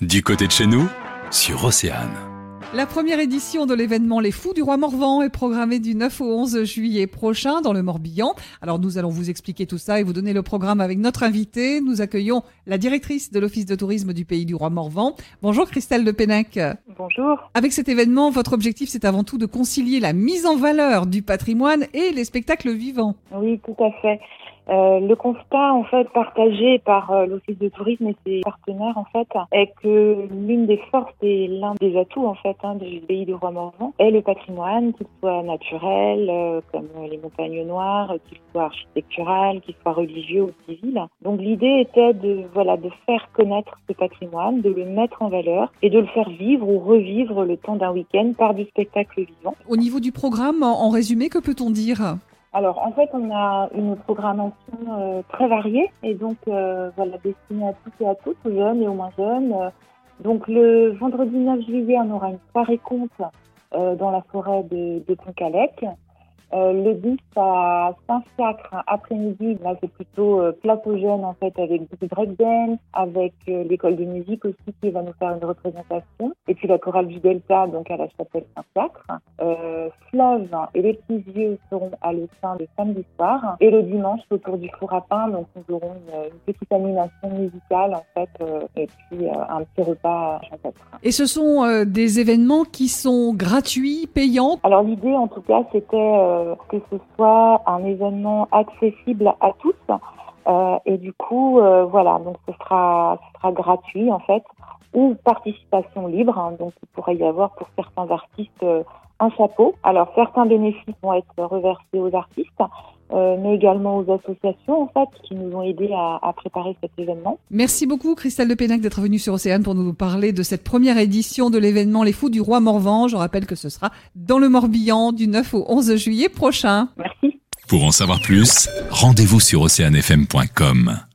Du côté de chez nous, sur Océane. La première édition de l'événement Les Fous du Roi Morvan est programmée du 9 au 11 juillet prochain dans le Morbihan. Alors nous allons vous expliquer tout ça et vous donner le programme avec notre invité. Nous accueillons la directrice de l'Office de tourisme du Pays du Roi Morvan. Bonjour Christelle de Pénec. Bonjour. Avec cet événement, votre objectif c'est avant tout de concilier la mise en valeur du patrimoine et les spectacles vivants. Oui, tout à fait. Euh, le constat en fait partagé par euh, l'office de tourisme et ses partenaires en fait est que l'une des forces et l'un des atouts en fait hein, du pays du roi Morvan est le patrimoine, qu'il soit naturel euh, comme les montagnes noires, qu'il soit architectural, qu'il soit religieux ou civil. Donc l'idée était de voilà de faire connaître ce patrimoine, de le mettre en valeur et de le faire vivre ou revivre le temps d'un week-end par du spectacle vivant. Au niveau du programme, en résumé, que peut-on dire? Alors en fait, on a une programmation euh, très variée et donc euh, voilà destinée à toutes et à tous, aux jeunes et aux moins jeunes. Donc le vendredi 9 juillet, on aura une soirée compte euh, dans la forêt de, de. Euh, le 10 à Saint-Fiacre, après-midi, là c'est plutôt euh, plateau jeune en fait avec du breakdance, avec euh, l'école de musique aussi qui va nous faire une représentation, et puis la chorale du Delta donc à la chapelle Saint-Fiacre. Euh, Fleuve et les petits yeux seront à l'Océan le samedi soir, et le dimanche autour du four à pain, donc nous aurons une, une petite animation musicale en fait, euh, et puis euh, un petit repas champêtre. Et ce sont des événements qui sont gratuits, payants? Alors l'idée en tout cas c'était que ce soit un événement accessible à tous. Euh, et du coup, euh, voilà, donc ce sera, gratuit en fait, ou participation libre. Hein, donc il pourrait y avoir pour certains artistes euh, un chapeau. Alors certains bénéfices vont être reversés aux artistes, euh, mais également aux associations en fait qui nous ont aidés à, à préparer cet événement. Merci beaucoup Christelle de Pénac d'être venue sur Océane pour nous parler de cette première édition de l'événement Les Fous du Roi Morvan. Je rappelle que ce sera dans le Morbihan du 9 au 11 juillet prochain. Merci. Pour en savoir plus, rendez-vous sur oceanfm.com.